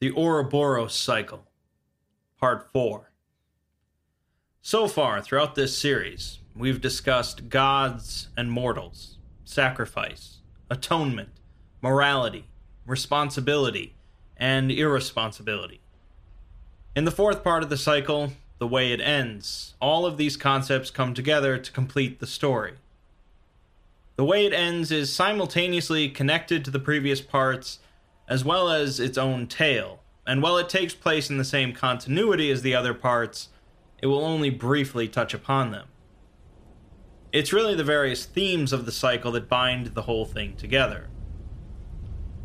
The Ouroboros Cycle, Part 4. So far, throughout this series, we've discussed gods and mortals, sacrifice, atonement, morality, responsibility, and irresponsibility. In the fourth part of the cycle, the way it ends, all of these concepts come together to complete the story. The way it ends is simultaneously connected to the previous parts as well as its own tale, and while it takes place in the same continuity as the other parts, it will only briefly touch upon them. It's really the various themes of the cycle that bind the whole thing together.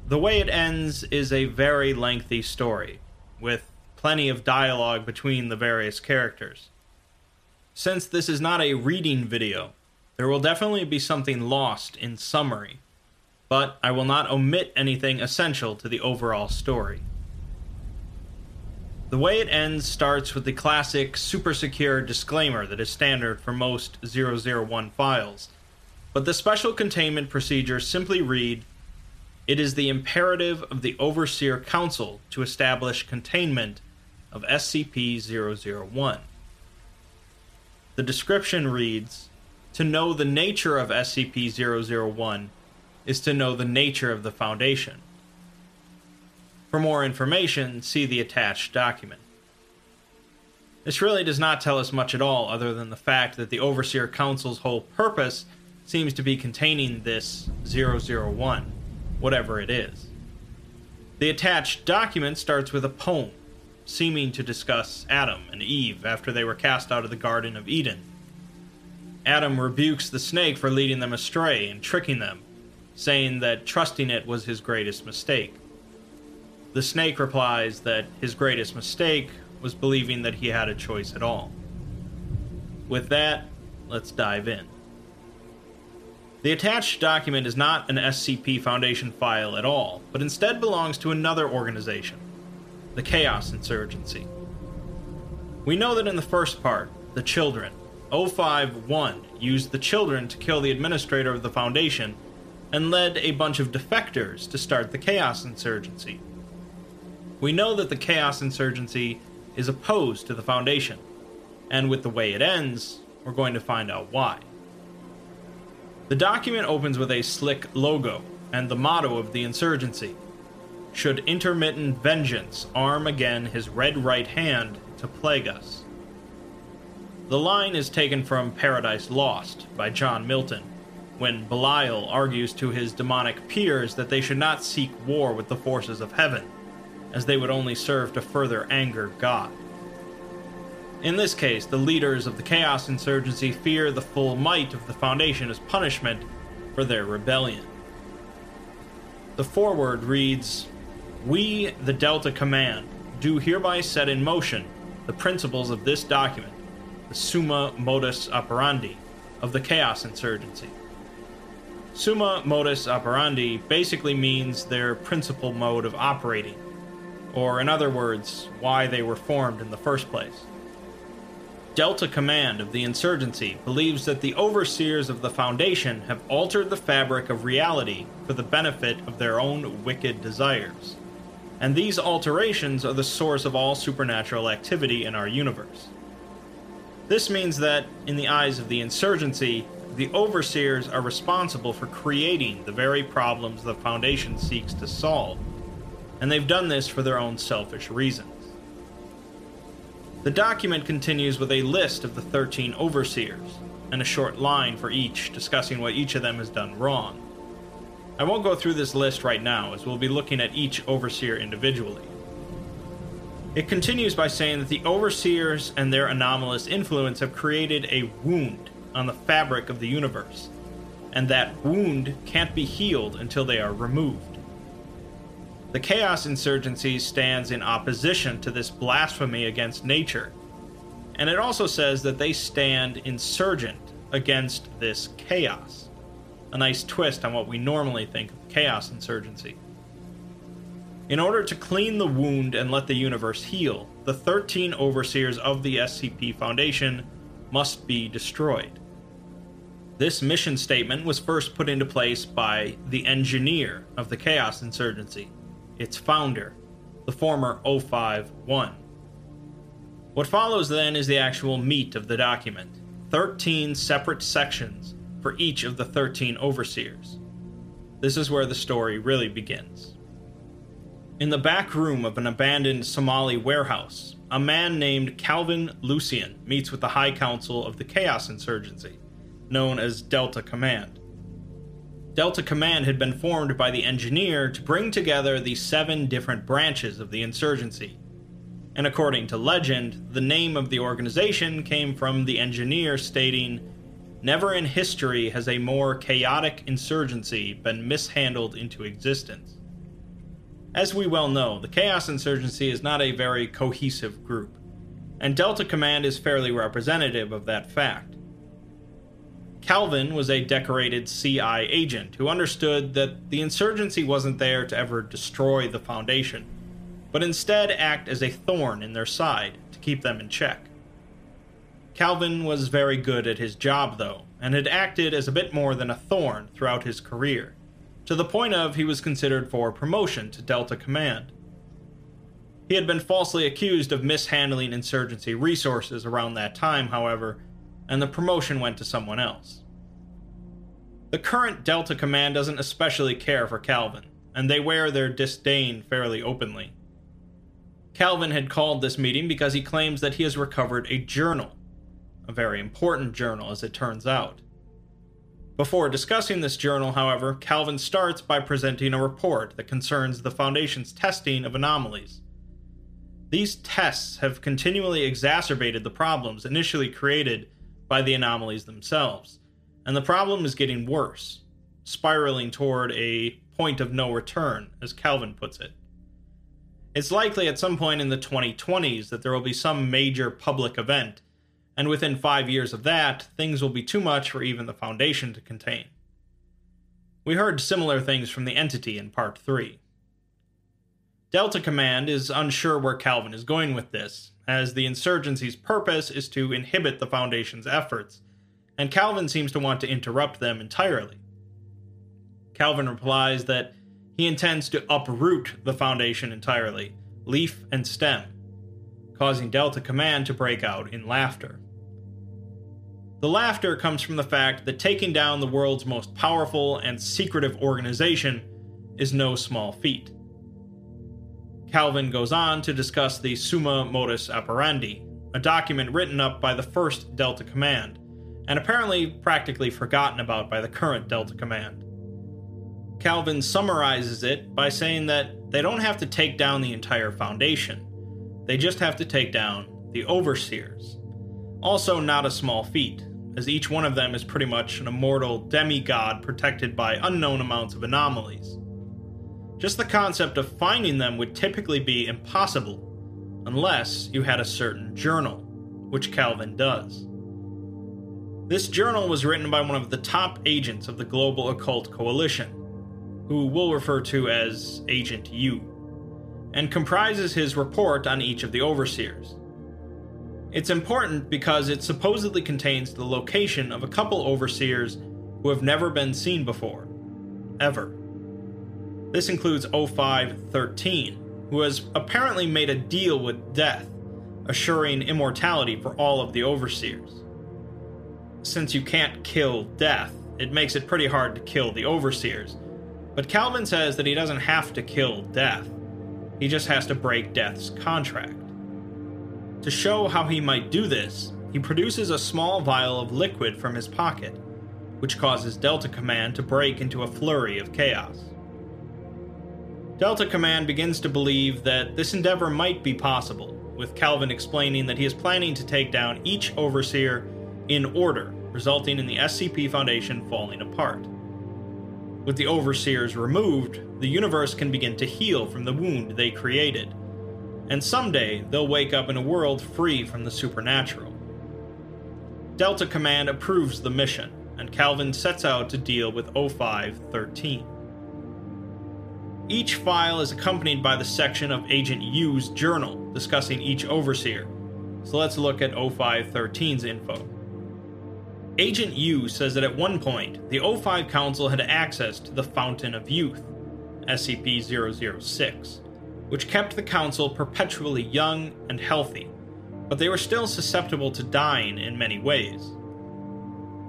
The way it ends is a very lengthy story, with plenty of dialogue between the various characters. Since this is not a reading video, there will definitely be something lost in summary, but I will not omit anything essential to the overall story. The way it ends starts with the classic super secure disclaimer that is standard for most 001 files, but the special containment procedures simply read It is the imperative of the Overseer Council to establish containment of SCP 001. The description reads To know the nature of SCP 001 is to know the nature of the Foundation. For more information, see the attached document. This really does not tell us much at all, other than the fact that the Overseer Council's whole purpose seems to be containing this 001, whatever it is. The attached document starts with a poem, seeming to discuss Adam and Eve after they were cast out of the Garden of Eden. Adam rebukes the snake for leading them astray and tricking them, saying that trusting it was his greatest mistake. The snake replies that his greatest mistake was believing that he had a choice at all. With that, let's dive in. The attached document is not an SCP Foundation file at all, but instead belongs to another organization, the Chaos Insurgency. We know that in the first part, the children, 051 used the children to kill the administrator of the Foundation and led a bunch of defectors to start the Chaos Insurgency. We know that the Chaos Insurgency is opposed to the Foundation, and with the way it ends, we're going to find out why. The document opens with a slick logo and the motto of the insurgency Should intermittent vengeance arm again his red right hand to plague us. The line is taken from Paradise Lost by John Milton, when Belial argues to his demonic peers that they should not seek war with the forces of heaven, as they would only serve to further anger God. In this case, the leaders of the Chaos Insurgency fear the full might of the Foundation as punishment for their rebellion. The foreword reads We, the Delta Command, do hereby set in motion the principles of this document, the Summa Modus Operandi of the Chaos Insurgency. Summa modus operandi basically means their principal mode of operating, or in other words, why they were formed in the first place. Delta Command of the insurgency believes that the overseers of the Foundation have altered the fabric of reality for the benefit of their own wicked desires, and these alterations are the source of all supernatural activity in our universe. This means that, in the eyes of the insurgency, the overseers are responsible for creating the very problems the Foundation seeks to solve, and they've done this for their own selfish reasons. The document continues with a list of the 13 overseers, and a short line for each discussing what each of them has done wrong. I won't go through this list right now, as we'll be looking at each overseer individually. It continues by saying that the overseers and their anomalous influence have created a wound on the fabric of the universe, and that wound can't be healed until they are removed. the Chaos Insurgency stands in opposition to this blasphemy against nature. And it also says that they stand insurgent against this chaos. A nice twist on what we normally think of chaos insurgency. In order to clean the wound and let the universe heal, the 13 overseers of the SCP Foundation must be destroyed. This mission statement was first put into place by the engineer of the Chaos Insurgency, its founder, the former O5-1. What follows then is the actual meat of the document 13 separate sections for each of the 13 overseers. This is where the story really begins. In the back room of an abandoned Somali warehouse, a man named Calvin Lucien meets with the High Council of the Chaos Insurgency known as Delta Command. Delta Command had been formed by the engineer to bring together the seven different branches of the insurgency. And according to legend, the name of the organization came from the engineer stating, Never in history has a more chaotic insurgency been mishandled into existence. As we well know, the Chaos Insurgency is not a very cohesive group, and Delta Command is fairly representative of that fact. Calvin was a decorated CI agent who understood that the insurgency wasn't there to ever destroy the Foundation, but instead act as a thorn in their side to keep them in check. Calvin was very good at his job, though, and had acted as a bit more than a thorn throughout his career, to the point of he was considered for promotion to Delta Command. He had been falsely accused of mishandling insurgency resources around that time, however, and the promotion went to someone else. The current Delta Command doesn't especially care for Calvin, and they wear their disdain fairly openly. Calvin had called this meeting because he claims that he has recovered a journal, a very important journal as it turns out. Before discussing this journal, however, Calvin starts by presenting a report that concerns the Foundation's testing of anomalies. These tests have continually exacerbated the problems initially created by the anomalies themselves, and the problem is getting worse, spiraling toward a point of no return, as Calvin puts it. It's likely at some point in the 2020s that there will be some major public event, and within five years of that, things will be too much for even the Foundation to contain. We heard similar things from the entity in Part 3. Delta Command is unsure where Calvin is going with this, as the insurgency's purpose is to inhibit the Foundation's efforts, and Calvin seems to want to interrupt them entirely. Calvin replies that he intends to uproot the Foundation entirely, leaf and stem, causing Delta Command to break out in laughter. The laughter comes from the fact that taking down the world's most powerful and secretive organization is no small feat. Calvin goes on to discuss the Summa Modus Operandi, a document written up by the first Delta Command, and apparently practically forgotten about by the current Delta Command. Calvin summarizes it by saying that they don't have to take down the entire Foundation, they just have to take down the Overseers. Also, not a small feat, as each one of them is pretty much an immortal demigod protected by unknown amounts of anomalies. Just the concept of finding them would typically be impossible, unless you had a certain journal, which Calvin does. This journal was written by one of the top agents of the Global Occult Coalition, who we'll refer to as Agent U, and comprises his report on each of the overseers. It's important because it supposedly contains the location of a couple overseers who have never been seen before, ever. This includes 0513, who has apparently made a deal with death, assuring immortality for all of the overseers. Since you can't kill death, it makes it pretty hard to kill the overseers. But Calvin says that he doesn't have to kill death, he just has to break death's contract. To show how he might do this, he produces a small vial of liquid from his pocket, which causes Delta Command to break into a flurry of chaos. Delta Command begins to believe that this endeavor might be possible, with Calvin explaining that he is planning to take down each overseer in order, resulting in the SCP Foundation falling apart. With the overseers removed, the universe can begin to heal from the wound they created. And someday, they'll wake up in a world free from the supernatural. Delta Command approves the mission, and Calvin sets out to deal with 0513. Each file is accompanied by the section of Agent U's journal discussing each overseer. So let's look at 0513's info. Agent U says that at one point, the O5 Council had access to the Fountain of Youth, SCP 006, which kept the Council perpetually young and healthy, but they were still susceptible to dying in many ways.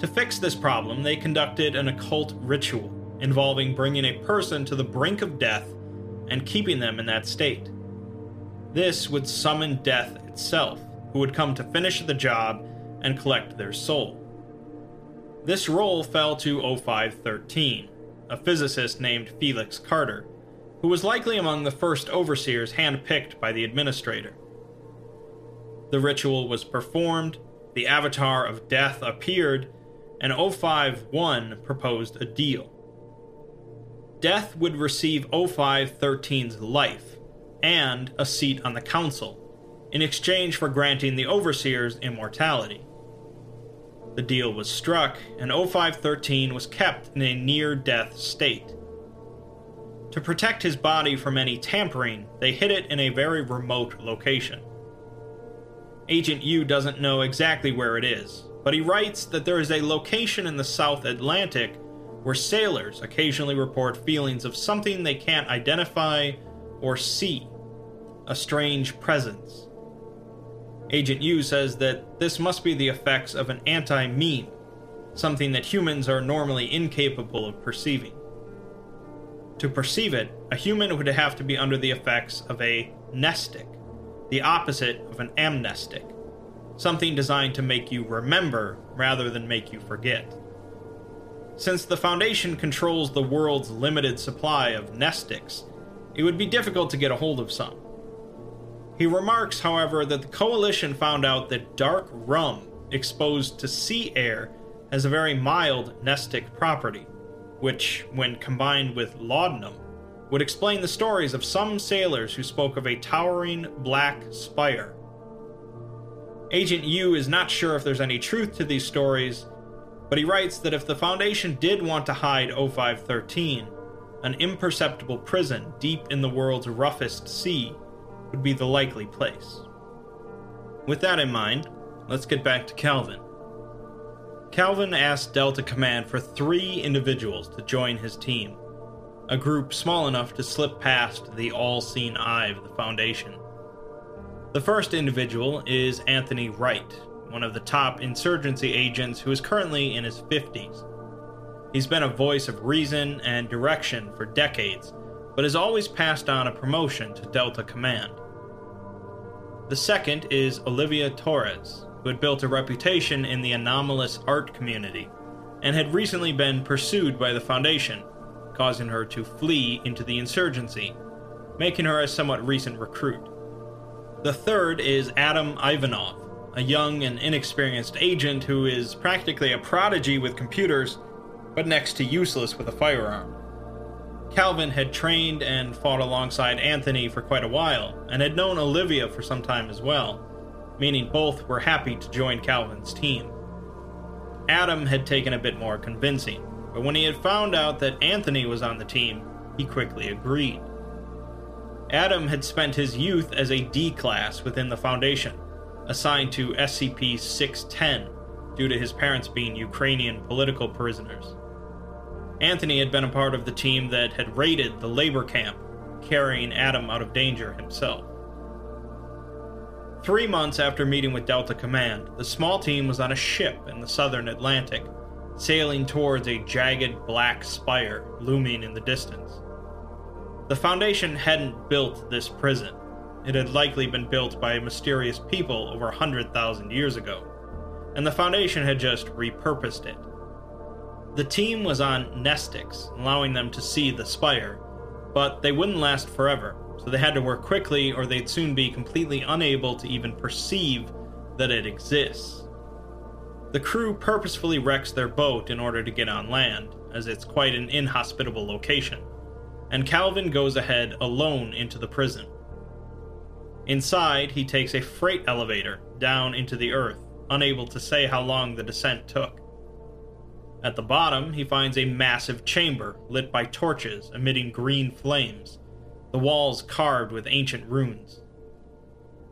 To fix this problem, they conducted an occult ritual involving bringing a person to the brink of death and keeping them in that state. This would summon death itself, who would come to finish the job and collect their soul. This role fell to 0513, a physicist named Felix Carter, who was likely among the first overseers handpicked by the administrator. The ritual was performed, the avatar of death appeared, and 051 proposed a deal. Death would receive 0513's life and a seat on the council in exchange for granting the overseers immortality. The deal was struck, and 0513 was kept in a near death state. To protect his body from any tampering, they hid it in a very remote location. Agent U doesn't know exactly where it is, but he writes that there is a location in the South Atlantic where sailors occasionally report feelings of something they can't identify or see a strange presence. Agent U says that this must be the effects of an anti meme, something that humans are normally incapable of perceiving. To perceive it, a human would have to be under the effects of a mnestic, the opposite of an amnestic, something designed to make you remember rather than make you forget. Since the Foundation controls the world's limited supply of mnestics, it would be difficult to get a hold of some. He remarks, however, that the Coalition found out that dark rum exposed to sea air has a very mild mnestic property, which, when combined with laudanum, would explain the stories of some sailors who spoke of a towering black spire. Agent U is not sure if there's any truth to these stories, but he writes that if the Foundation did want to hide 0513, an imperceptible prison deep in the world's roughest sea would be the likely place. With that in mind, let's get back to Calvin. Calvin asked Delta Command for three individuals to join his team, a group small enough to slip past the all seeing eye of the Foundation. The first individual is Anthony Wright, one of the top insurgency agents who is currently in his 50s. He's been a voice of reason and direction for decades, but has always passed on a promotion to Delta Command. The second is Olivia Torres, who had built a reputation in the anomalous art community and had recently been pursued by the Foundation, causing her to flee into the insurgency, making her a somewhat recent recruit. The third is Adam Ivanov, a young and inexperienced agent who is practically a prodigy with computers, but next to useless with a firearm. Calvin had trained and fought alongside Anthony for quite a while, and had known Olivia for some time as well, meaning both were happy to join Calvin's team. Adam had taken a bit more convincing, but when he had found out that Anthony was on the team, he quickly agreed. Adam had spent his youth as a D class within the Foundation, assigned to SCP 610 due to his parents being Ukrainian political prisoners. Anthony had been a part of the team that had raided the labor camp, carrying Adam out of danger himself. Three months after meeting with Delta Command, the small team was on a ship in the southern Atlantic, sailing towards a jagged black spire looming in the distance. The Foundation hadn't built this prison, it had likely been built by mysterious people over 100,000 years ago, and the Foundation had just repurposed it. The team was on mnestics, allowing them to see the spire, but they wouldn't last forever, so they had to work quickly or they'd soon be completely unable to even perceive that it exists. The crew purposefully wrecks their boat in order to get on land, as it's quite an inhospitable location. and Calvin goes ahead alone into the prison. Inside, he takes a freight elevator down into the earth, unable to say how long the descent took. At the bottom, he finds a massive chamber lit by torches emitting green flames, the walls carved with ancient runes.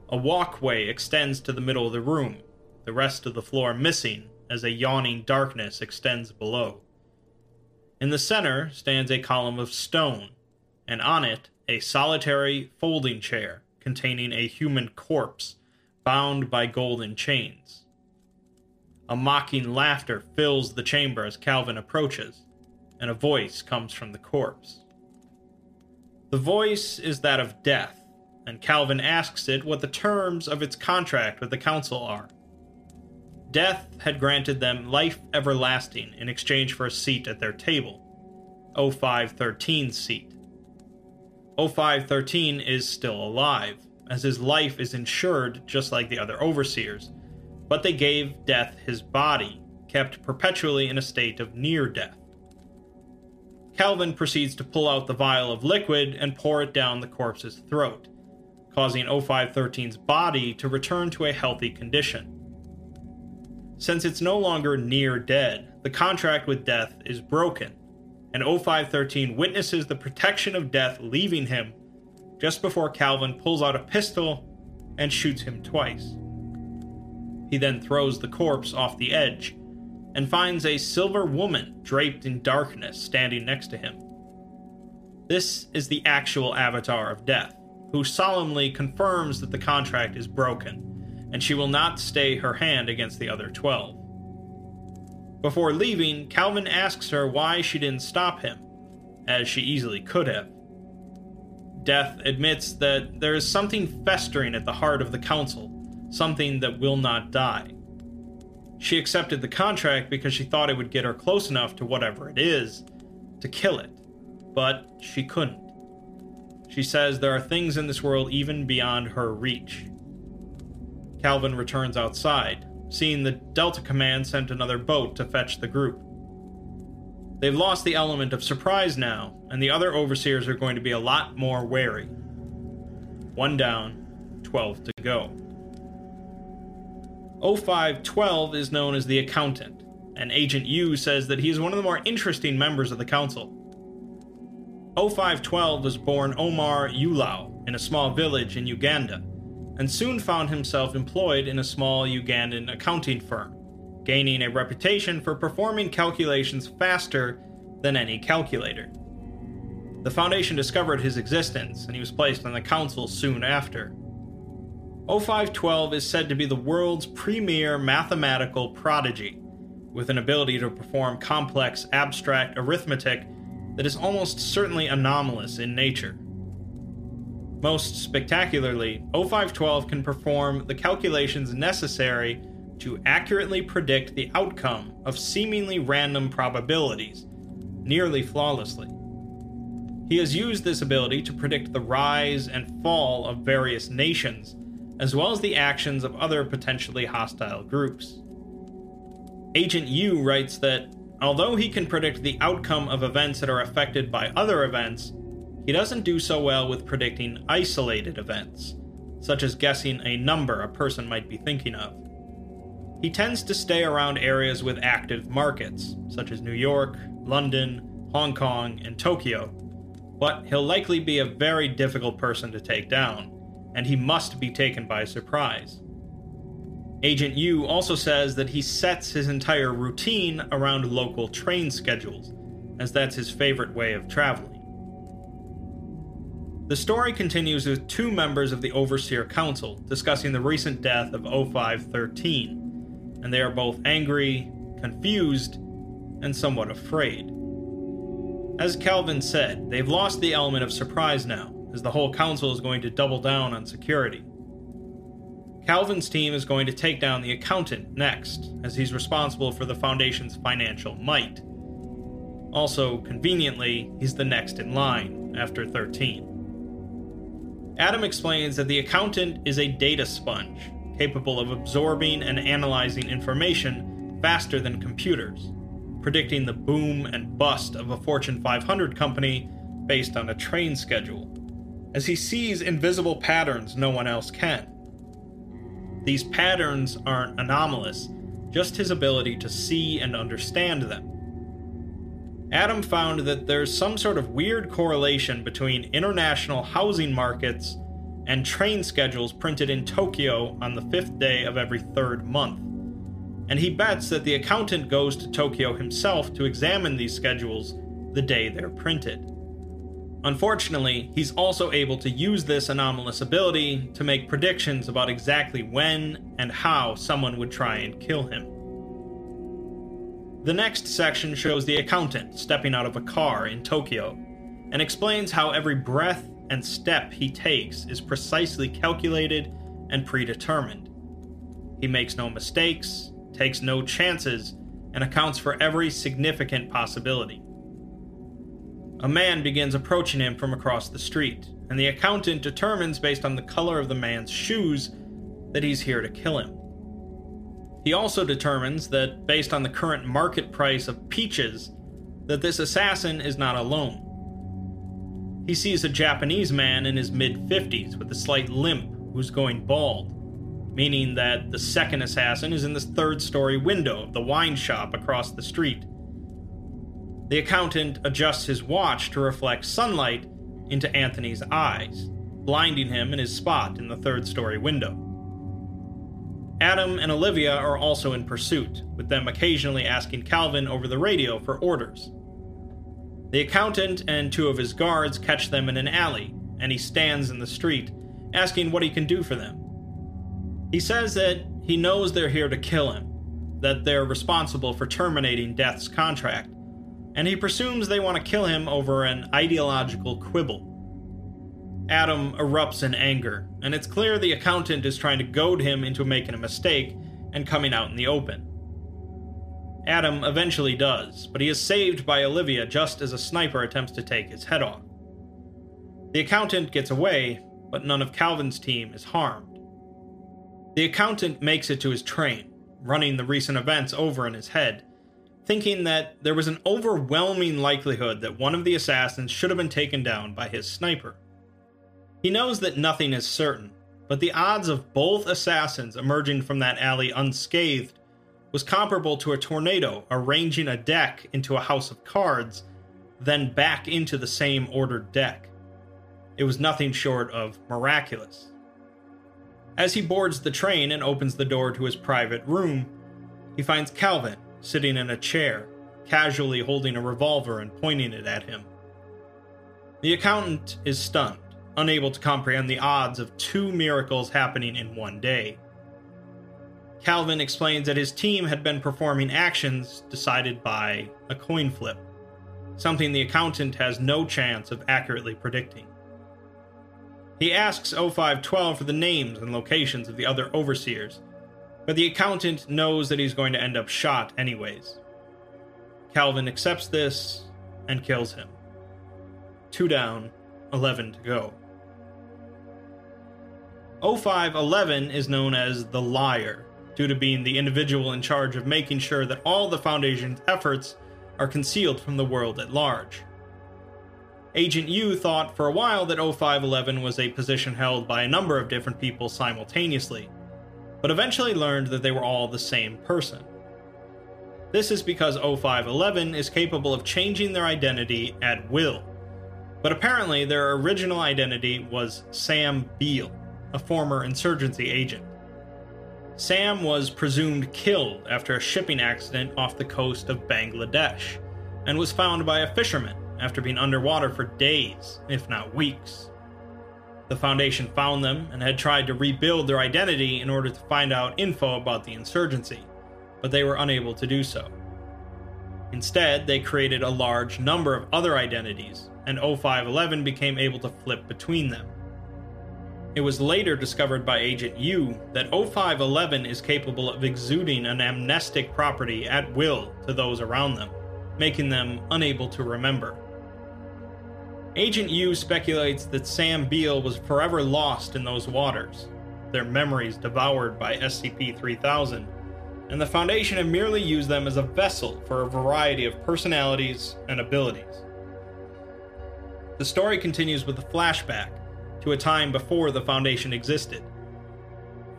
A walkway extends to the middle of the room, the rest of the floor missing as a yawning darkness extends below. In the center stands a column of stone, and on it a solitary folding chair containing a human corpse bound by golden chains. A mocking laughter fills the chamber as Calvin approaches, and a voice comes from the corpse. The voice is that of death, and Calvin asks it what the terms of its contract with the council are. Death had granted them life everlasting in exchange for a seat at their table, 0513's seat. 0513 is still alive, as his life is insured just like the other overseers, but they gave Death his body, kept perpetually in a state of near death. Calvin proceeds to pull out the vial of liquid and pour it down the corpse's throat, causing 0513's body to return to a healthy condition. Since it's no longer near dead, the contract with Death is broken, and 0513 witnesses the protection of Death leaving him just before Calvin pulls out a pistol and shoots him twice. He then throws the corpse off the edge and finds a silver woman draped in darkness standing next to him. This is the actual avatar of death, who solemnly confirms that the contract is broken, and she will not stay her hand against the other twelve. Before leaving, Calvin asks her why she didn't stop him, as she easily could have. Death admits that there is something festering at the heart of the Council, something that will not die. She accepted the contract because she thought it would get her close enough to whatever it is to kill it, but she couldn't. She says there are things in this world even beyond her reach. Calvin returns outside, seeing the Delta Command sent another boat to fetch the group. They've lost the element of surprise now, and the other overseers are going to be a lot more wary. One down, 12 to go. 0512 is known as the Accountant, and Agent U says that he is one of the more interesting members of the Council. 0512 was born Omar Ulau in a small village in Uganda, and soon found himself employed in a small Ugandan accounting firm gaining a reputation for performing calculations faster than any calculator. The Foundation discovered his existence, and he was placed on the Council soon after. 0512 is said to be the world's premier mathematical prodigy, with an ability to perform complex abstract arithmetic that is almost certainly anomalous in nature. Most spectacularly, O512 can perform the calculations necessary to accurately predict the outcome of seemingly random probabilities, nearly flawlessly. He has used this ability to predict the rise and fall of various nations, as well as the actions of other potentially hostile groups. Agent U writes that although he can predict the outcome of events that are affected by other events, he doesn't do so well with predicting isolated events, such as guessing a number a person might be thinking of. He tends to stay around areas with active markets, such as New York, London, Hong Kong, and Tokyo, but he'll likely be a very difficult person to take down, and he must be taken by surprise. Agent U also says that he sets his entire routine around local train schedules, as that's his favorite way of traveling. The story continues with two members of the Overseer Council discussing the recent death of 0513 and they are both angry, confused, and somewhat afraid. As Calvin said, they've lost the element of surprise now, as the whole council is going to double down on security. Calvin's team is going to take down the accountant next, as he's responsible for the Foundation's financial might. Also, conveniently, he's the next in line, after 13. Adam explains that the accountant is a data sponge, capable of absorbing and analyzing information faster than computers, predicting the boom and bust of a Fortune 500 company based on a train schedule, as he sees invisible patterns no one else can. These patterns aren't anomalous, just his ability to see and understand them. Adam found that there's some sort of weird correlation between international housing markets and train schedules printed in Tokyo on the fifth day of every third month. And he bets that the accountant goes to Tokyo himself to examine these schedules the day they're printed. Unfortunately, he's also able to use this anomalous ability to make predictions about exactly when and how someone would try and kill him. The next section shows the accountant stepping out of a car in Tokyo and explains how every breath and step he takes is precisely calculated and predetermined. He makes no mistakes, takes no chances, and accounts for every significant possibility. A man begins approaching him from across the street, and the accountant determines based on the color of the man's shoes that he's here to kill him. He also determines that, based on the current market price of peaches, that this assassin is not alone. He sees a Japanese man in his mid 50s with a slight limp who's going bald, meaning that the second assassin is in the third story window of the wine shop across the street. The accountant adjusts his watch to reflect sunlight into Anthony's eyes, blinding him in his spot in the third story window. Adam and Olivia are also in pursuit, with them occasionally asking Calvin over the radio for orders. The accountant and two of his guards catch them in an alley, and he stands in the street, asking what he can do for them. He says that he knows they're here to kill him, that they're responsible for terminating Death's contract, and he presumes they want to kill him over an ideological quibble. Adam erupts in anger, and it's clear the accountant is trying to goad him into making a mistake and coming out in the open. Adam eventually does, but he is saved by Olivia just as a sniper attempts to take his head off. The accountant gets away, but none of Calvin's team is harmed. The accountant makes it to his train, running the recent events over in his head, thinking that there was an overwhelming likelihood that one of the assassins should have been taken down by his sniper. He knows that nothing is certain, but the odds of both assassins emerging from that alley unscathed was comparable to a tornado arranging a deck into a house of cards, then back into the same ordered deck. It was nothing short of miraculous. As he boards the train and opens the door to his private room, he finds Calvin sitting in a chair, casually holding a revolver and pointing it at him. The accountant is stunned, unable to comprehend the odds of two miracles happening in one day. Calvin explains that his team had been performing actions decided by a coin flip, something the accountant has no chance of accurately predicting. He asks 0512 for the names and locations of the other overseers, but the accountant knows that he's going to end up shot anyways. Calvin accepts this and kills him. Two down, 11 to go. 0511 is known as the Liar due to being the individual in charge of making sure that all the Foundation's efforts are concealed from the world at large. Agent U thought for a while that 0511 was a position held by a number of different people simultaneously, but eventually learned that they were all the same person. This is because 0511 is capable of changing their identity at will, but apparently their original identity was Sam Beale, a former insurgency agent. Sam was presumed killed after a shipping accident off the coast of Bangladesh, and was found by a fisherman after being underwater for days, if not weeks. The Foundation found them and had tried to rebuild their identity in order to find out info about the insurgency, but they were unable to do so. Instead, they created a large number of other identities, and 0511 became able to flip between them. It was later discovered by Agent U that O511 is capable of exuding an amnestic property at will to those around them, making them unable to remember. Agent U speculates that Sam Beale was forever lost in those waters, their memories devoured by SCP 3000, and the Foundation had merely used them as a vessel for a variety of personalities and abilities. The story continues with a flashback to a time before the Foundation existed.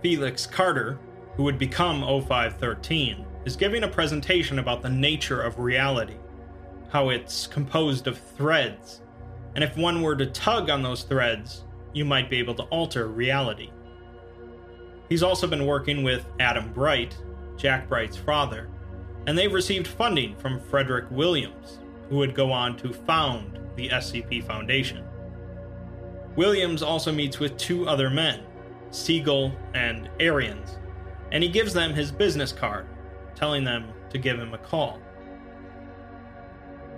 Felix Carter, who would become O513, is giving a presentation about the nature of reality, how it's composed of threads, and if one were to tug on those threads, you might be able to alter reality. He's also been working with Adam Bright, Jack Bright's father, and they've received funding from Frederick Williams, who would go on to found the SCP Foundation. Williams also meets with two other men, Siegel and Arians, and he gives them his business card, telling them to give him a call.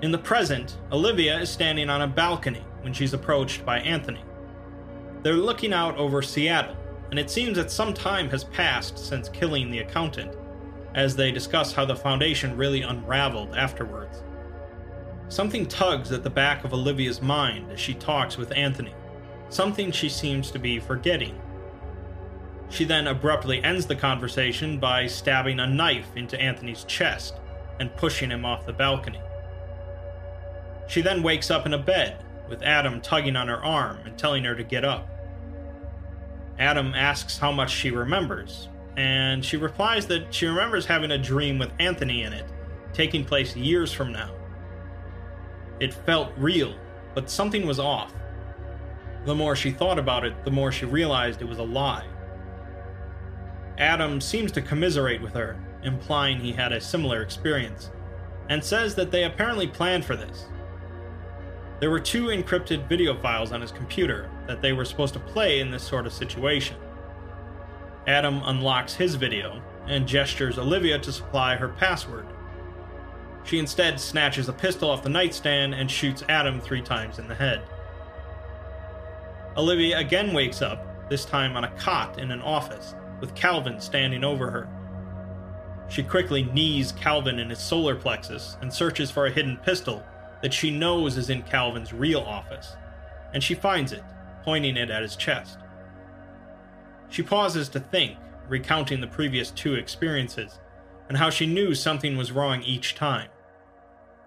In the present, Olivia is standing on a balcony when she's approached by Anthony. They're looking out over Seattle, and it seems that some time has passed since killing the accountant, as they discuss how the Foundation really unraveled afterwards. Something tugs at the back of Olivia's mind as she talks with Anthony, something she seems to be forgetting. She then abruptly ends the conversation by stabbing a knife into Anthony's chest and pushing him off the balcony. She then wakes up in a bed, with Adam tugging on her arm and telling her to get up. Adam asks how much she remembers, and she replies that she remembers having a dream with Anthony in it, taking place years from now. It felt real, but something was off. The more she thought about it, the more she realized it was a lie. Adam seems to commiserate with her, implying he had a similar experience, and says that they apparently planned for this. There were two encrypted video files on his computer that they were supposed to play in this sort of situation. Adam unlocks his video and gestures Olivia to supply her password. She instead snatches a pistol off the nightstand and shoots Adam three times in the head. Olivia again wakes up, this time on a cot in an office, with Calvin standing over her. She quickly knees Calvin in his solar plexus and searches for a hidden pistol that she knows is in Calvin's real office, and she finds it, pointing it at his chest. She pauses to think, recounting the previous two experiences, and how she knew something was wrong each time.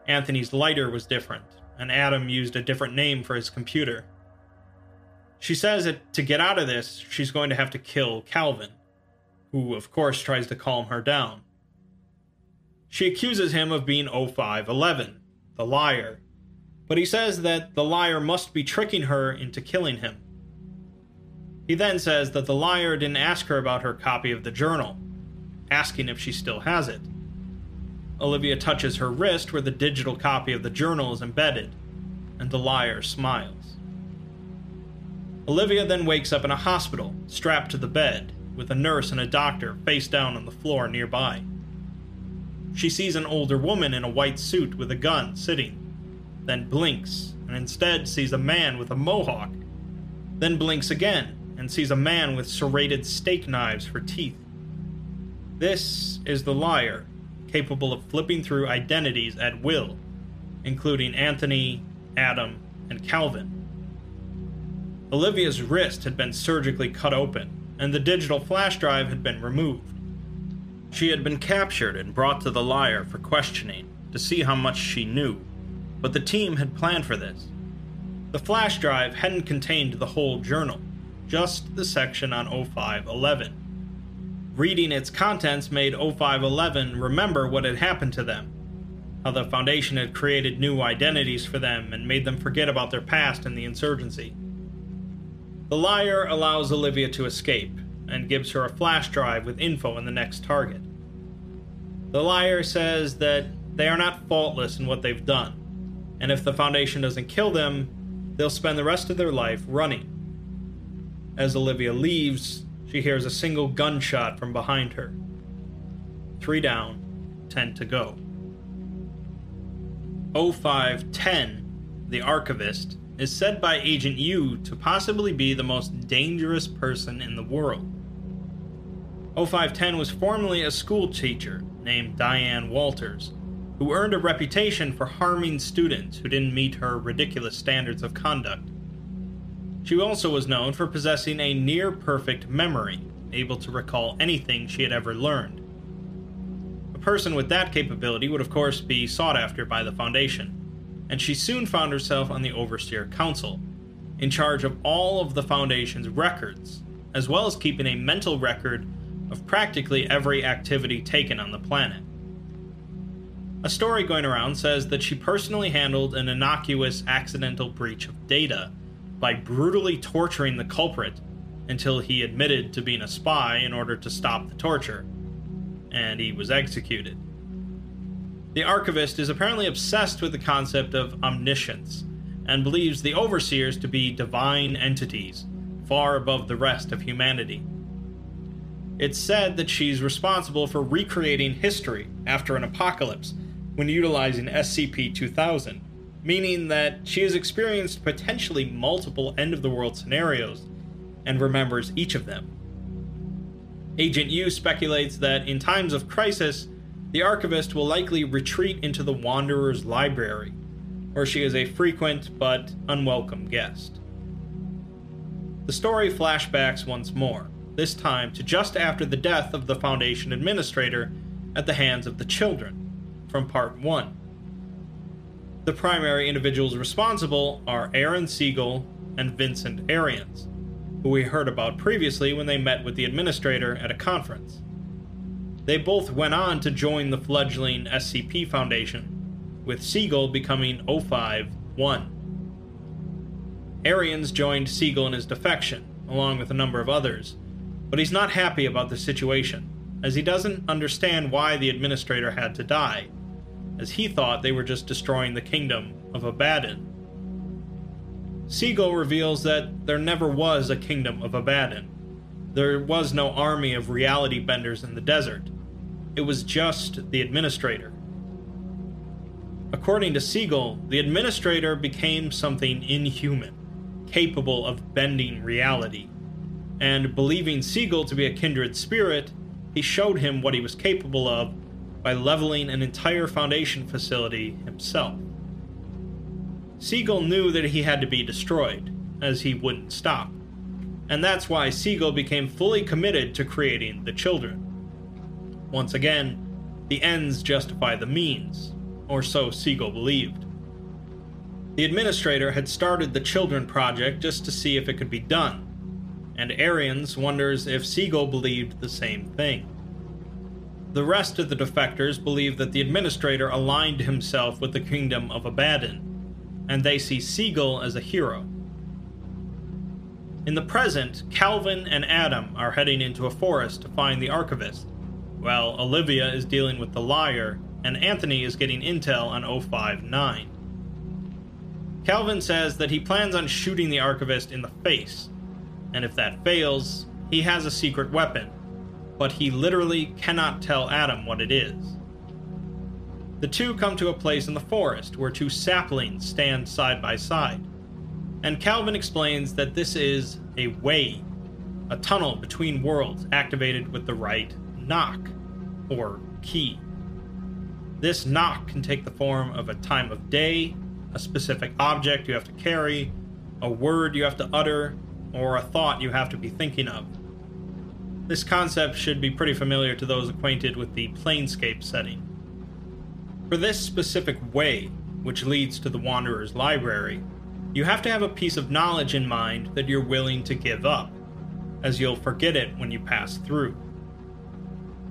Anthony's lighter was different, and Adam used a different name for his computer. She says that to get out of this, she's going to have to kill Calvin, who, of course, tries to calm her down. She accuses him of being 0511, the liar, but he says that the liar must be tricking her into killing him. He then says that the liar didn't ask her about her copy of the journal, asking if she still has it. Olivia touches her wrist where the digital copy of the journal is embedded, and the liar smiles. Olivia then wakes up in a hospital, strapped to the bed, with a nurse and a doctor face down on the floor nearby. She sees an older woman in a white suit with a gun sitting, then blinks and instead sees a man with a mohawk, then blinks again and sees a man with serrated steak knives for teeth. This is the liar, capable of flipping through identities at will, including Anthony, Adam, and Calvin. Olivia's wrist had been surgically cut open, and the digital flash drive had been removed. She had been captured and brought to the liar for questioning to see how much she knew, but the team had planned for this. The flash drive hadn't contained the whole journal, just the section on 0511. Reading its contents made 0511 remember what had happened to them, how the Foundation had created new identities for them and made them forget about their past in the insurgency. The liar allows Olivia to escape and gives her a flash drive with info on the next target. The liar says that they are not faultless in what they've done, and if the Foundation doesn't kill them, they'll spend the rest of their life running. As Olivia leaves, she hears a single gunshot from behind her. Three down, ten to go. 0510, the archivist, is said by Agent U to possibly be the most dangerous person in the world. 0510 was formerly a school teacher named Diane Walters, who earned a reputation for harming students who didn't meet her ridiculous standards of conduct. She also was known for possessing a near perfect memory, able to recall anything she had ever learned. A person with that capability would, of course, be sought after by the Foundation and she soon found herself on the Overseer Council, in charge of all of the Foundation's records, as well as keeping a mental record of practically every activity taken on the planet. A story going around says that she personally handled an innocuous accidental breach of data by brutally torturing the culprit until he admitted to being a spy in order to stop the torture, and he was executed. The archivist is apparently obsessed with the concept of omniscience and believes the overseers to be divine entities, far above the rest of humanity. It's said that she's responsible for recreating history after an apocalypse when utilizing SCP 2000, meaning that she has experienced potentially multiple end of the world scenarios and remembers each of them. Agent U speculates that in times of crisis, the archivist will likely retreat into the Wanderer's library, where she is a frequent but unwelcome guest. The story flashbacks once more, this time to just after the death of the Foundation administrator at the hands of the children from Part 1. The primary individuals responsible are Aaron Siegel and Vincent Arians, who we heard about previously when they met with the administrator at a conference. They both went on to join the fledgling SCP Foundation, with Siegel becoming 051. Arians joined Siegel in his defection, along with a number of others, but he's not happy about the situation, as he doesn't understand why the administrator had to die as he thought they were just destroying the kingdom of Abaddon. Siegel reveals that there never was a kingdom of Abaddon. There was no army of reality benders in the desert. It was just the administrator. According to Siegel, the administrator became something inhuman, capable of bending reality. And believing Siegel to be a kindred spirit, he showed him what he was capable of by leveling an entire Foundation facility himself. Siegel knew that he had to be destroyed, as he wouldn't stop, and that's why Siegel became fully committed to creating the children. Once again, the ends justify the means, or so Siegel believed. The administrator had started the Children Project just to see if it could be done, and Arians wonders if Siegel believed the same thing. The rest of the defectors believe that the administrator aligned himself with the kingdom of Abaddon, and they see Siegel as a hero. In the present, Calvin and Adam are heading into a forest to find the archivist, while Olivia is dealing with the liar, and Anthony is getting intel on 059. Calvin says that he plans on shooting the archivist in the face, and if that fails, he has a secret weapon but he literally cannot tell Adam what it is. The two come to a place in the forest where two saplings stand side by side, and Calvin explains that this is a way, a tunnel between worlds activated with the right knock, or key. This knock can take the form of a time of day, a specific object you have to carry, a word you have to utter, or a thought you have to be thinking of. This concept should be pretty familiar to those acquainted with the Planescape setting. For this specific way, which leads to the Wanderer's Library, you have to have a piece of knowledge in mind that you're willing to give up, as you'll forget it when you pass through.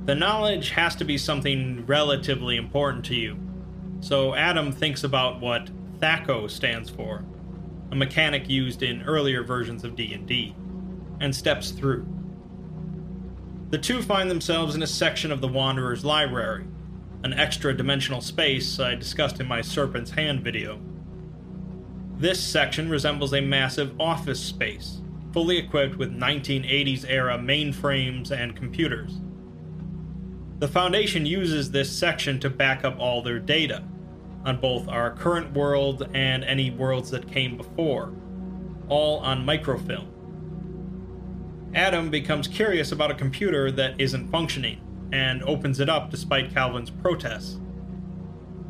The knowledge has to be something relatively important to you, so Adam thinks about what THAC0 stands for, a mechanic used in earlier versions of D&D, and steps through. The two find themselves in a section of the Wanderer's library, an extra dimensional space I discussed in my Serpent's Hand video. This section resembles a massive office space, fully equipped with 1980s era mainframes and computers. The Foundation uses this section to back up all their data, on both our current world and any worlds that came before, all on microfilm. Adam becomes curious about a computer that isn't functioning and opens it up despite Calvin's protests.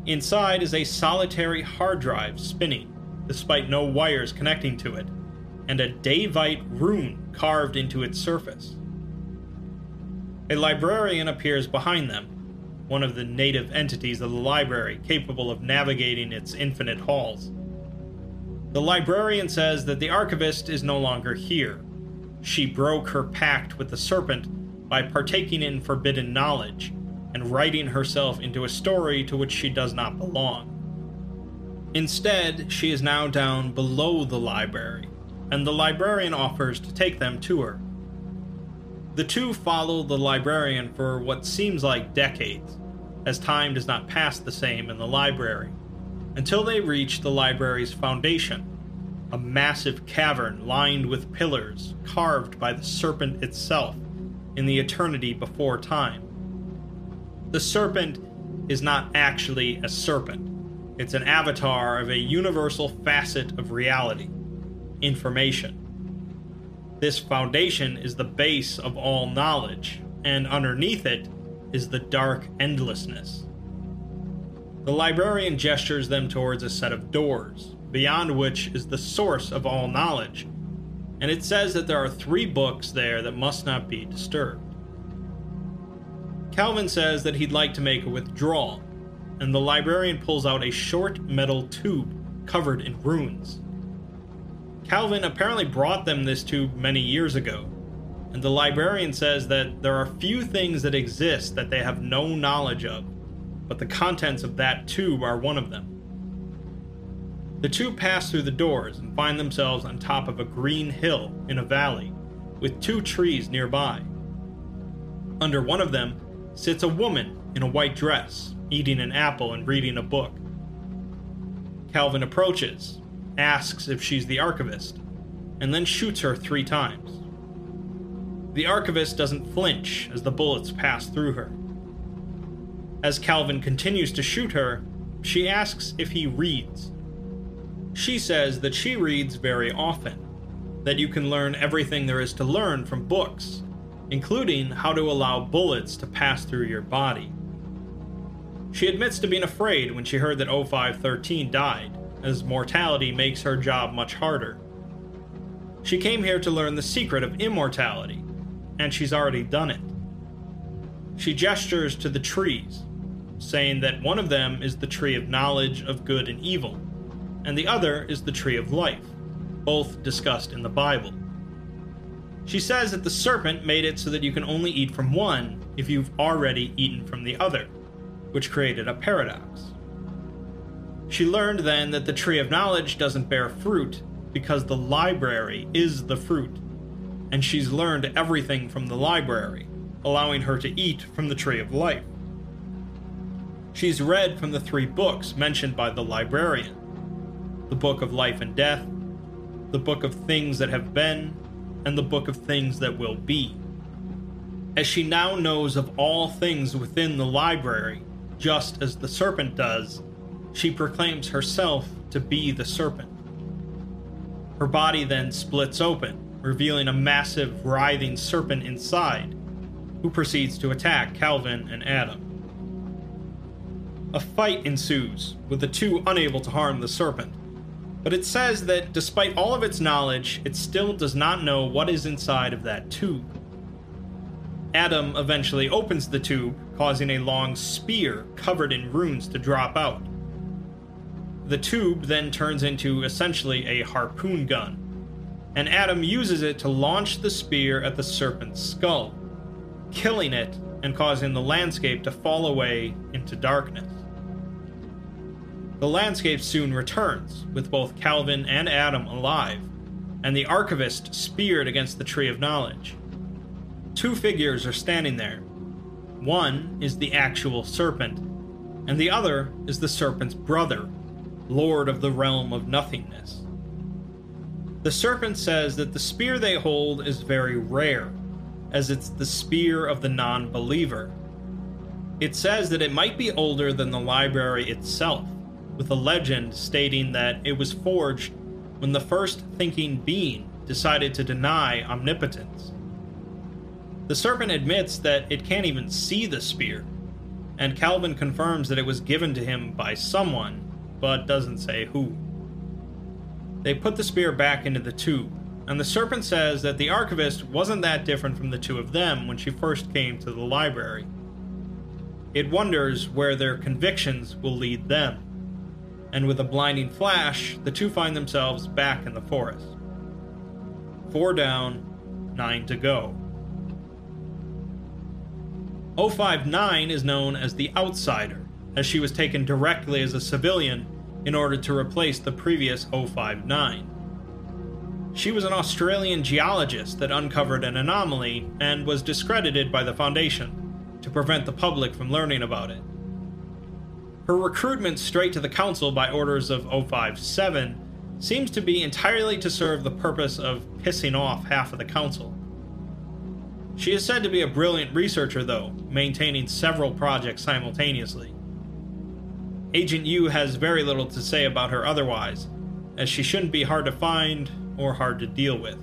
Inside is a solitary hard drive spinning, despite no wires connecting to it, and a Daevite rune carved into its surface. A librarian appears behind them, one of the native entities of the library capable of navigating its infinite halls. The librarian says that the archivist is no longer here. She broke her pact with the serpent by partaking in forbidden knowledge and writing herself into a story to which she does not belong. Instead, she is now down below the library, and the librarian offers to take them to her. The two follow the librarian for what seems like decades, as time does not pass the same in the library, until they reach the library's foundation, a massive cavern lined with pillars carved by the serpent itself in the eternity before time. The serpent is not actually a serpent, it's an avatar of a universal facet of reality information. This foundation is the base of all knowledge, and underneath it is the dark endlessness. The librarian gestures them towards a set of doors, beyond which is the source of all knowledge, and it says that there are three books there that must not be disturbed. Calvin says that he'd like to make a withdrawal, and the librarian pulls out a short metal tube covered in runes. Calvin apparently brought them this tube many years ago, and the librarian says that there are few things that exist that they have no knowledge of, but the contents of that tube are one of them. The two pass through the doors and find themselves on top of a green hill in a valley, with two trees nearby. Under one of them sits a woman in a white dress, eating an apple and reading a book. Calvin approaches, asks if she's the archivist, and then shoots her three times. The archivist doesn't flinch as the bullets pass through her. As Calvin continues to shoot her, she asks if he reads. She says that she reads very often, that you can learn everything there is to learn from books, including how to allow bullets to pass through your body. She admits to being afraid when she heard that 0513 died, as mortality makes her job much harder. She came here to learn the secret of immortality, and she's already done it. She gestures to the trees, saying that one of them is the tree of knowledge of good and evil, and the other is the tree of life, both discussed in the Bible. She says that the serpent made it so that you can only eat from one if you've already eaten from the other, which created a paradox. She learned then that the tree of knowledge doesn't bear fruit because the library is the fruit, and she's learned everything from the library, allowing her to eat from the tree of life. She's read from the three books mentioned by the librarian the book of life and death, the book of things that have been, and the book of things that will be. As she now knows of all things within the library, just as the serpent does, she proclaims herself to be the serpent. Her body then splits open, revealing a massive, writhing serpent inside, who proceeds to attack Calvin and Adam. A fight ensues, with the two unable to harm the serpent, but it says that despite all of its knowledge, it still does not know what is inside of that tube. Adam eventually opens the tube, causing a long spear covered in runes to drop out. The tube then turns into essentially a harpoon gun, and Adam uses it to launch the spear at the serpent's skull, killing it and causing the landscape to fall away into darkness. The landscape soon returns, with both Calvin and Adam alive, and the archivist speared against the Tree of Knowledge. Two figures are standing there. One is the actual serpent, and the other is the serpent's brother, Lord of the realm of nothingness. The serpent says that the spear they hold is very rare, as it's the spear of the non believer. It says that it might be older than the library itself, with a legend stating that it was forged when the first thinking being decided to deny omnipotence. The serpent admits that it can't even see the spear, and Calvin confirms that it was given to him by someone, but doesn't say who. They put the spear back into the tube, and the serpent says that the archivist wasn't that different from the two of them when she first came to the library. it wonders where their convictions will lead them. And with a blinding flash, the two find themselves back in the forest. Four down, nine to go. 059 is known as the Outsider, as she was taken directly as a civilian in order to replace the previous 059. She was an Australian geologist that uncovered an anomaly and was discredited by the Foundation to prevent the public from learning about it. Her recruitment straight to the Council by orders of 057 seems to be entirely to serve the purpose of pissing off half of the Council. She is said to be a brilliant researcher, though, maintaining several projects simultaneously. Agent U has very little to say about her otherwise, as she shouldn't be hard to find or hard to deal with.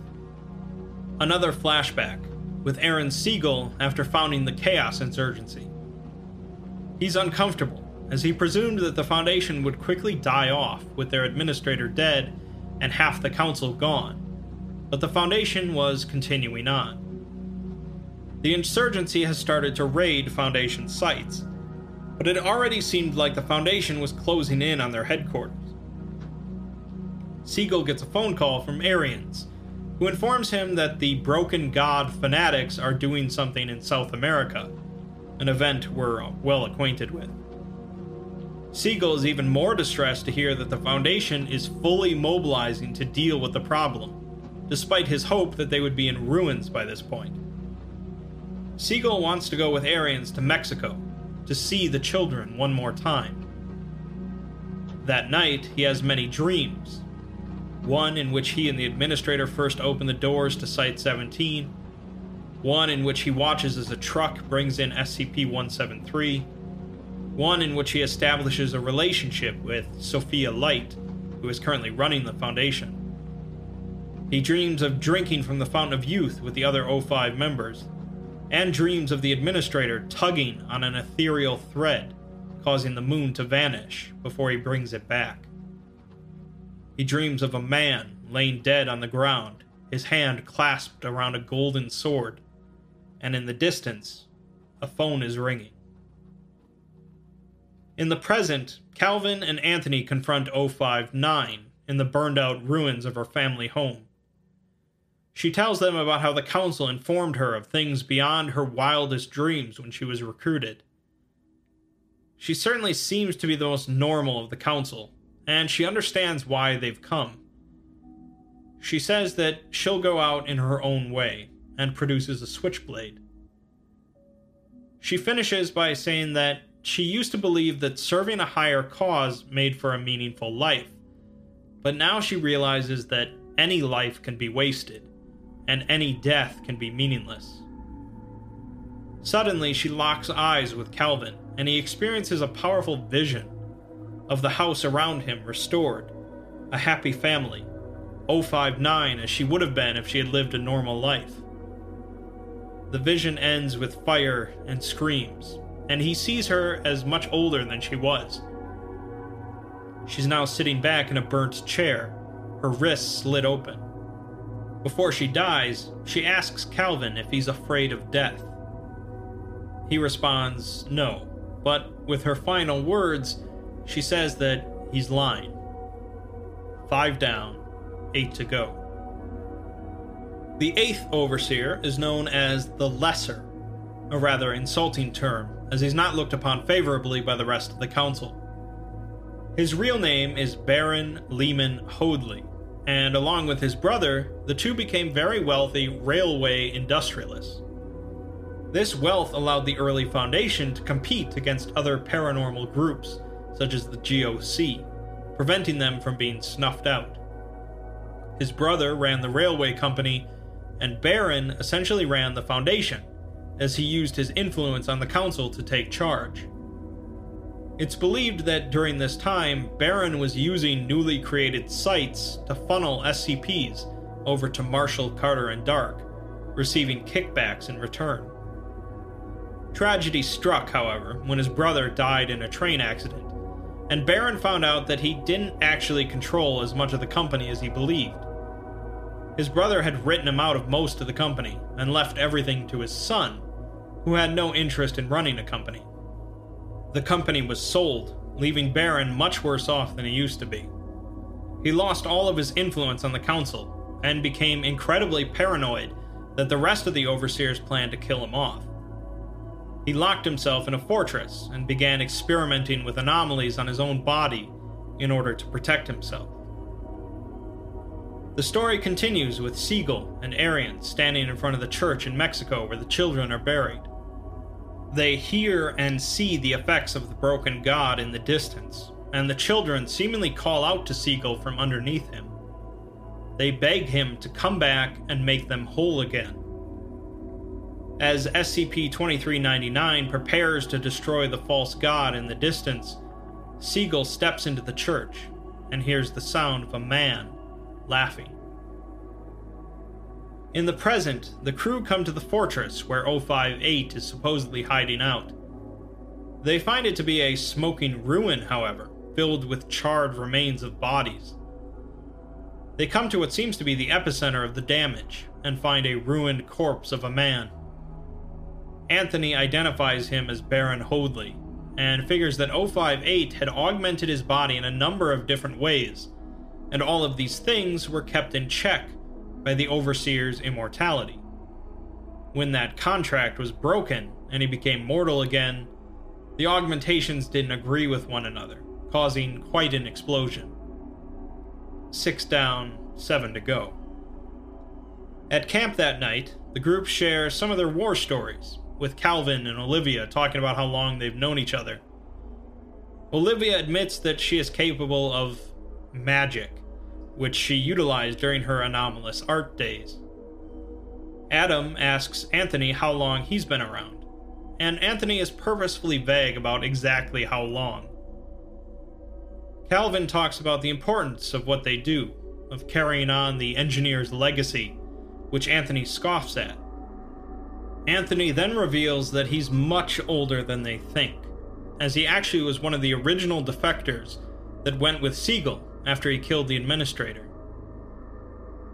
Another flashback with Aaron Siegel after founding the Chaos Insurgency. He's uncomfortable, as he presumed that the Foundation would quickly die off with their administrator dead and half the council gone, but the Foundation was continuing on. The insurgency has started to raid Foundation sites, but it already seemed like the Foundation was closing in on their headquarters. Siegel gets a phone call from Arians, who informs him that the Broken God fanatics are doing something in South America, an event we're well acquainted with. Siegel is even more distressed to hear that the Foundation is fully mobilizing to deal with the problem, despite his hope that they would be in ruins by this point. Siegel wants to go with Arians to Mexico to see the children one more time. That night, he has many dreams, one in which he and the administrator first open the doors to Site 17, one in which he watches as a truck brings in SCP 173, one in which he establishes a relationship with Sophia Light, who is currently running the Foundation. He dreams of drinking from the Fountain of Youth with the other O5 members, and dreams of the administrator tugging on an ethereal thread, causing the moon to vanish before he brings it back. He dreams of a man laying dead on the ground, his hand clasped around a golden sword, and in the distance, a phone is ringing. In the present, Calvin and Anthony confront 059 in the burned out ruins of her family home. She tells them about how the council informed her of things beyond her wildest dreams when she was recruited. She certainly seems to be the most normal of the council, and she understands why they've come. She says that she'll go out in her own way and produces a switchblade. She finishes by saying that she used to believe that serving a higher cause made for a meaningful life, but now she realizes that any life can be wasted, and any death can be meaningless. Suddenly, she locks eyes with Calvin, and he experiences a powerful vision of the house around him restored, a happy family, 059 as she would have been if she had lived a normal life. The vision ends with fire and screams, and he sees her as much older than she was. She's now sitting back in a burnt chair, her wrists slit open. Before she dies, she asks Calvin if he's afraid of death. He responds, no, but with her final words, she says that he's lying. Five down, eight to go. The eighth overseer is known as the Lesser, a rather insulting term, as he's not looked upon favorably by the rest of the council. His real name is Baron Lehman Hoadley, and along with his brother, the two became very wealthy railway industrialists. This wealth allowed the early Foundation to compete against other paranormal groups, such as the GOC, preventing them from being snuffed out. His brother ran the railway company, and Baron essentially ran the Foundation, as he used his influence on the council to take charge. It's believed that during this time, Baron was using newly created sites to funnel SCPs over to Marshall, Carter, and Dark, receiving kickbacks in return. Tragedy struck, however, when his brother died in a train accident, and Baron found out that he didn't actually control as much of the company as he believed. His brother had written him out of most of the company and left everything to his son, who had no interest in running a company. The company was sold, leaving Baron much worse off than he used to be. He lost all of his influence on the council and became incredibly paranoid that the rest of the overseers planned to kill him off. He locked himself in a fortress and began experimenting with anomalies on his own body in order to protect himself. The story continues with Siegel and Arian standing in front of the church in Mexico where the children are buried. They hear and see the effects of the broken god in the distance, and the children seemingly call out to Siegel from underneath him. They beg him to come back and make them whole again. As SCP 2399 prepares to destroy the false god in the distance, Siegel steps into the church and hears the sound of a man laughing. In the present, the crew come to the fortress where 058 is supposedly hiding out. They find it to be a smoking ruin, however, filled with charred remains of bodies. They come to what seems to be the epicenter of the damage and find a ruined corpse of a man. Anthony identifies him as Baron Hoadley and figures that 058 had augmented his body in a number of different ways, and all of these things were kept in check by the Overseer's immortality. When that contract was broken and he became mortal again, the augmentations didn't agree with one another, causing quite an explosion. Six down, seven to go. At camp that night, the group shares some of their war stories, with Calvin and Olivia talking about how long they've known each other. Olivia admits that she is capable of magic, which she utilized during her anomalous art days. Adam asks Anthony how long he's been around, and Anthony is purposefully vague about exactly how long. Calvin talks about the importance of what they do, of carrying on the engineer's legacy, which Anthony scoffs at. Anthony then reveals that he's much older than they think, as he actually was one of the original defectors that went with Siegel after he killed the administrator.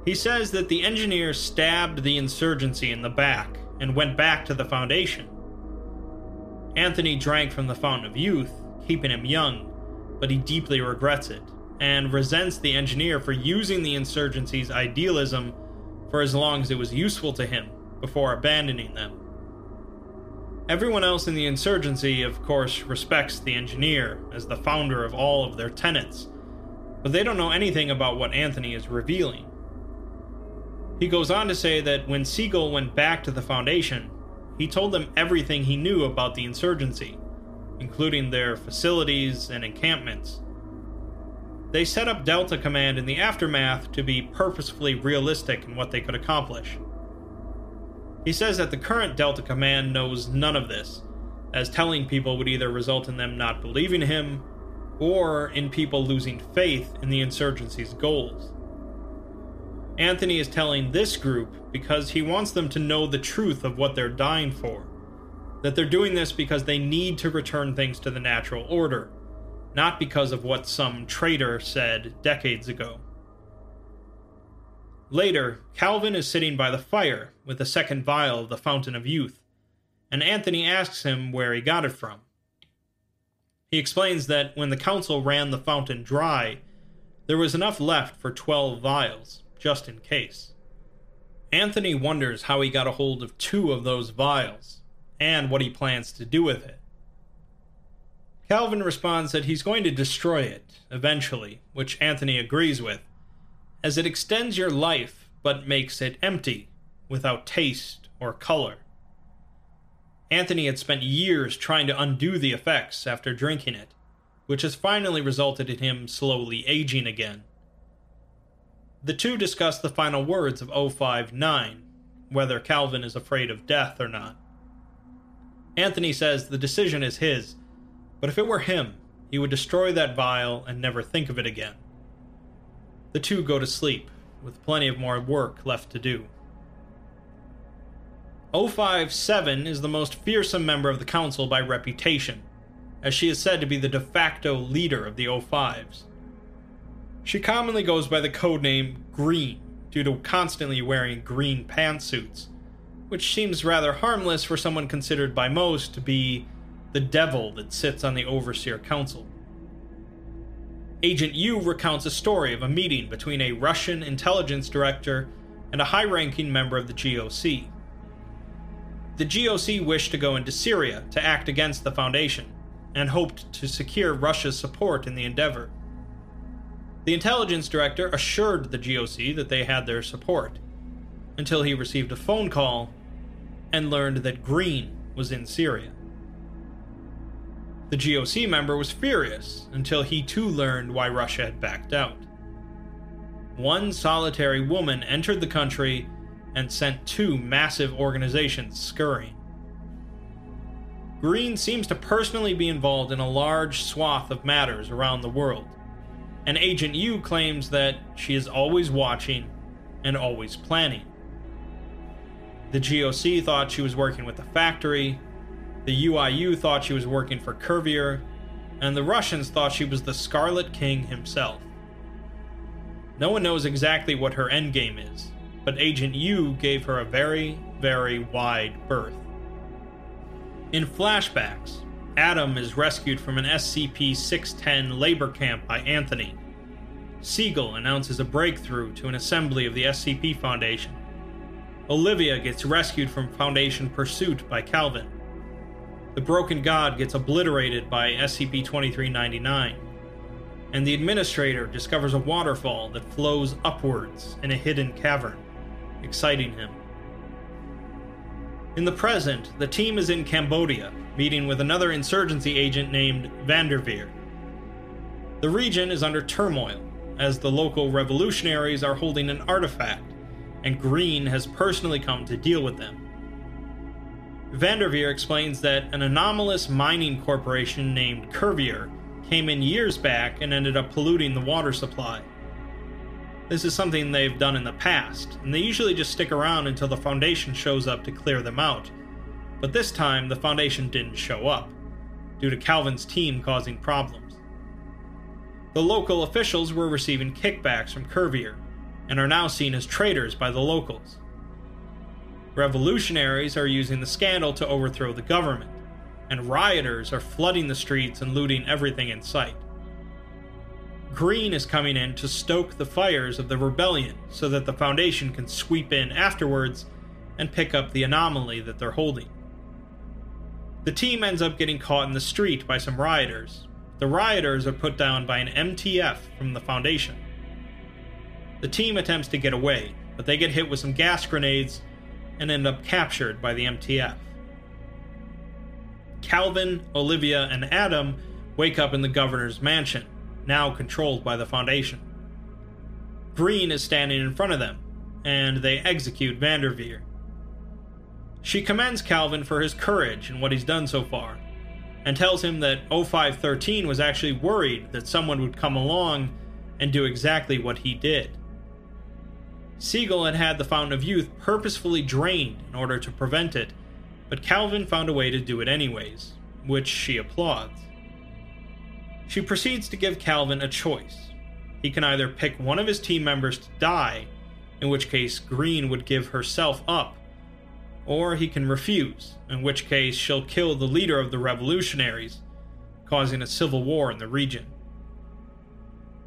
He says that the engineer stabbed the insurgency in the back and went back to the Foundation. Anthony drank from the Fountain of Youth, keeping him young, but he deeply regrets it and resents the engineer for using the insurgency's idealism for as long as it was useful to him before abandoning them. Everyone else in the insurgency, of course, respects the engineer as the founder of all of their tenets, but they don't know anything about what Anthony is revealing. He goes on to say that when Siegel went back to the Foundation, he told them everything he knew about the insurgency, including their facilities and encampments. They set up Delta Command in the aftermath to be purposefully realistic in what they could accomplish. He says that the current Delta Command knows none of this, as telling people would either result in them not believing him or in people losing faith in the insurgency's goals. Anthony is telling this group because he wants them to know the truth of what they're dying for. That they're doing this because they need to return things to the natural order, not because of what some traitor said decades ago. Later, Calvin is sitting by the fire with a second vial of the Fountain of Youth, and Anthony asks him where he got it from. He explains that when the council ran the fountain dry, there was enough left for 12 vials, just in case. Anthony wonders how he got a hold of two of those vials, and what he plans to do with it. Calvin responds that he's going to destroy it, eventually, which Anthony agrees with, as it extends your life but makes it empty, without taste or color. Anthony had spent years trying to undo the effects after drinking it, which has finally resulted in him slowly aging again. The two discuss the final words of 059, whether Calvin is afraid of death or not. Anthony says the decision is his, but if it were him, he would destroy that vial and never think of it again. The two go to sleep, with plenty of more work left to do. 057 is the most fearsome member of the Council by reputation, as she is said to be the de facto leader of the 05s. She commonly goes by the codename Green due to constantly wearing green pantsuits, which seems rather harmless for someone considered by most to be the devil that sits on the Overseer Council. Agent Yu recounts a story of a meeting between a Russian intelligence director and a high ranking member of the GOC. The GOC wished to go into Syria to act against the Foundation, and hoped to secure Russia's support in the endeavor. The intelligence director assured the GOC that they had their support, until he received a phone call and learned that Green was in Syria. The GOC member was furious until he too learned why Russia had backed out. One solitary woman entered the country and sent two massive organizations scurrying. Green seems to personally be involved in a large swath of matters around the world, and Agent Yu claims that she is always watching and always planning. The GOC thought she was working with the factory, the UIU thought she was working for Curvier, and the Russians thought she was the Scarlet King himself. No one knows exactly what her endgame is, but Agent Yu gave her a very, very wide berth. In flashbacks, Adam is rescued from an SCP 610 labor camp by Anthony. Siegel announces a breakthrough to an assembly of the SCP Foundation. Olivia gets rescued from Foundation pursuit by Calvin. The Broken God gets obliterated by SCP 2399. And the Administrator discovers a waterfall that flows upwards in a hidden cavern exciting him. In the present, the team is in Cambodia, meeting with another insurgency agent named Vanderveer. The region is under turmoil, as the local revolutionaries are holding an artifact, and Green has personally come to deal with them. Vanderveer explains that an anomalous mining corporation named Curvier came in years back and ended up polluting the water supply. This is something they've done in the past, and they usually just stick around until the Foundation shows up to clear them out. But this time, the Foundation didn't show up, due to Calvin's team causing problems. The local officials were receiving kickbacks from Curvier, and are now seen as traitors by the locals. Revolutionaries are using the scandal to overthrow the government, and rioters are flooding the streets and looting everything in sight. Green is coming in to stoke the fires of the rebellion so that the Foundation can sweep in afterwards and pick up the anomaly that they're holding. The team ends up getting caught in the street by some rioters. The rioters are put down by an MTF from the Foundation. The team attempts to get away, but they get hit with some gas grenades and end up captured by the MTF. Calvin, Olivia, and Adam wake up in the governor's mansion now controlled by the Foundation. Green is standing in front of them, and they execute Vanderveer. She commends Calvin for his courage and what he's done so far, and tells him that 0513 was actually worried that someone would come along and do exactly what he did. Siegel had had the Fountain of Youth purposefully drained in order to prevent it, but Calvin found a way to do it anyways, which she applauds. She proceeds to give Calvin a choice. He can either pick one of his team members to die, in which case Green would give herself up, or he can refuse, in which case she'll kill the leader of the revolutionaries, causing a civil war in the region.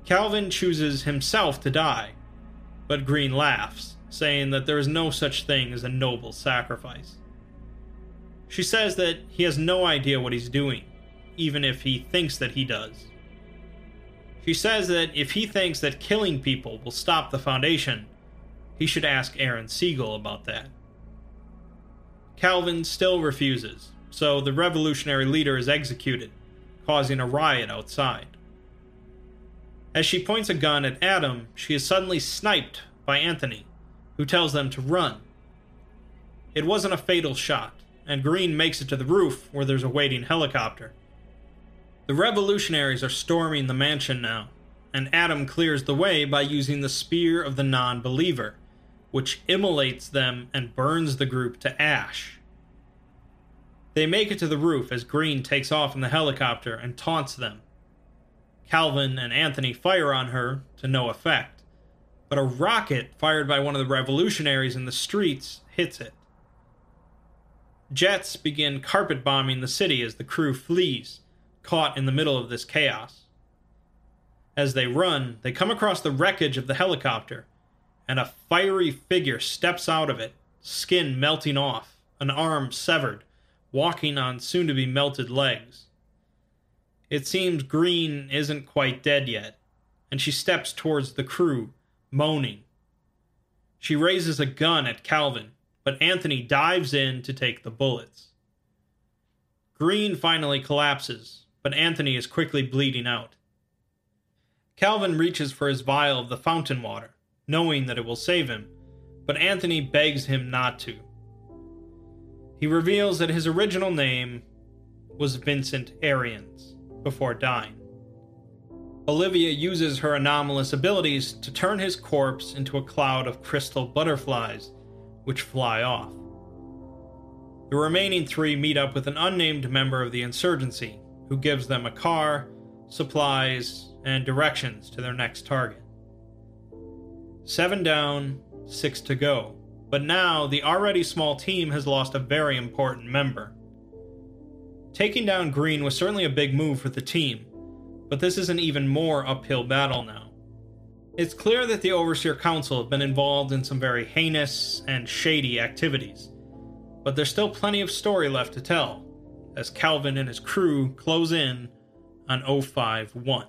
Calvin chooses himself to die, but Green laughs, saying that there is no such thing as a noble sacrifice. She says that he has no idea what he's doing, even if he thinks that he does. She says that if he thinks that killing people will stop the Foundation, he should ask Aaron Siegel about that. Calvin still refuses, so the revolutionary leader is executed, causing a riot outside. As she points a gun at Adam, she is suddenly sniped by Anthony, who tells them to run. It wasn't a fatal shot, and Green makes it to the roof where there's a waiting helicopter. The revolutionaries are storming the mansion now, and Adam clears the way by using the Spear of the Non Believer, which immolates them and burns the group to ash. They make it to the roof as Green takes off in the helicopter and taunts them. Calvin and Anthony fire on her to no effect, but a rocket fired by one of the revolutionaries in the streets hits it. Jets begin carpet bombing the city as the crew flees, caught in the middle of this chaos. As they run, they come across the wreckage of the helicopter, and a fiery figure steps out of it, skin melting off, an arm severed, walking on soon to be melted legs. It seems Green isn't quite dead yet, and she steps towards the crew, moaning. She raises a gun at Calvin, but Anthony dives in to take the bullets. Green finally collapses, but Anthony is quickly bleeding out. Calvin reaches for his vial of the fountain water, knowing that it will save him, but Anthony begs him not to. He reveals that his original name was Vincent Arians before dying. Olivia uses her anomalous abilities to turn his corpse into a cloud of crystal butterflies, which fly off. The remaining three meet up with an unnamed member of the insurgency, who gives them a car, supplies, and directions to their next target. Seven down, six to go, but now the already small team has lost a very important member. Taking down Green was certainly a big move for the team, but this is an even more uphill battle now. It's clear that the Overseer Council have been involved in some very heinous and shady activities, but there's still plenty of story left to tell as Calvin and his crew close in on 051.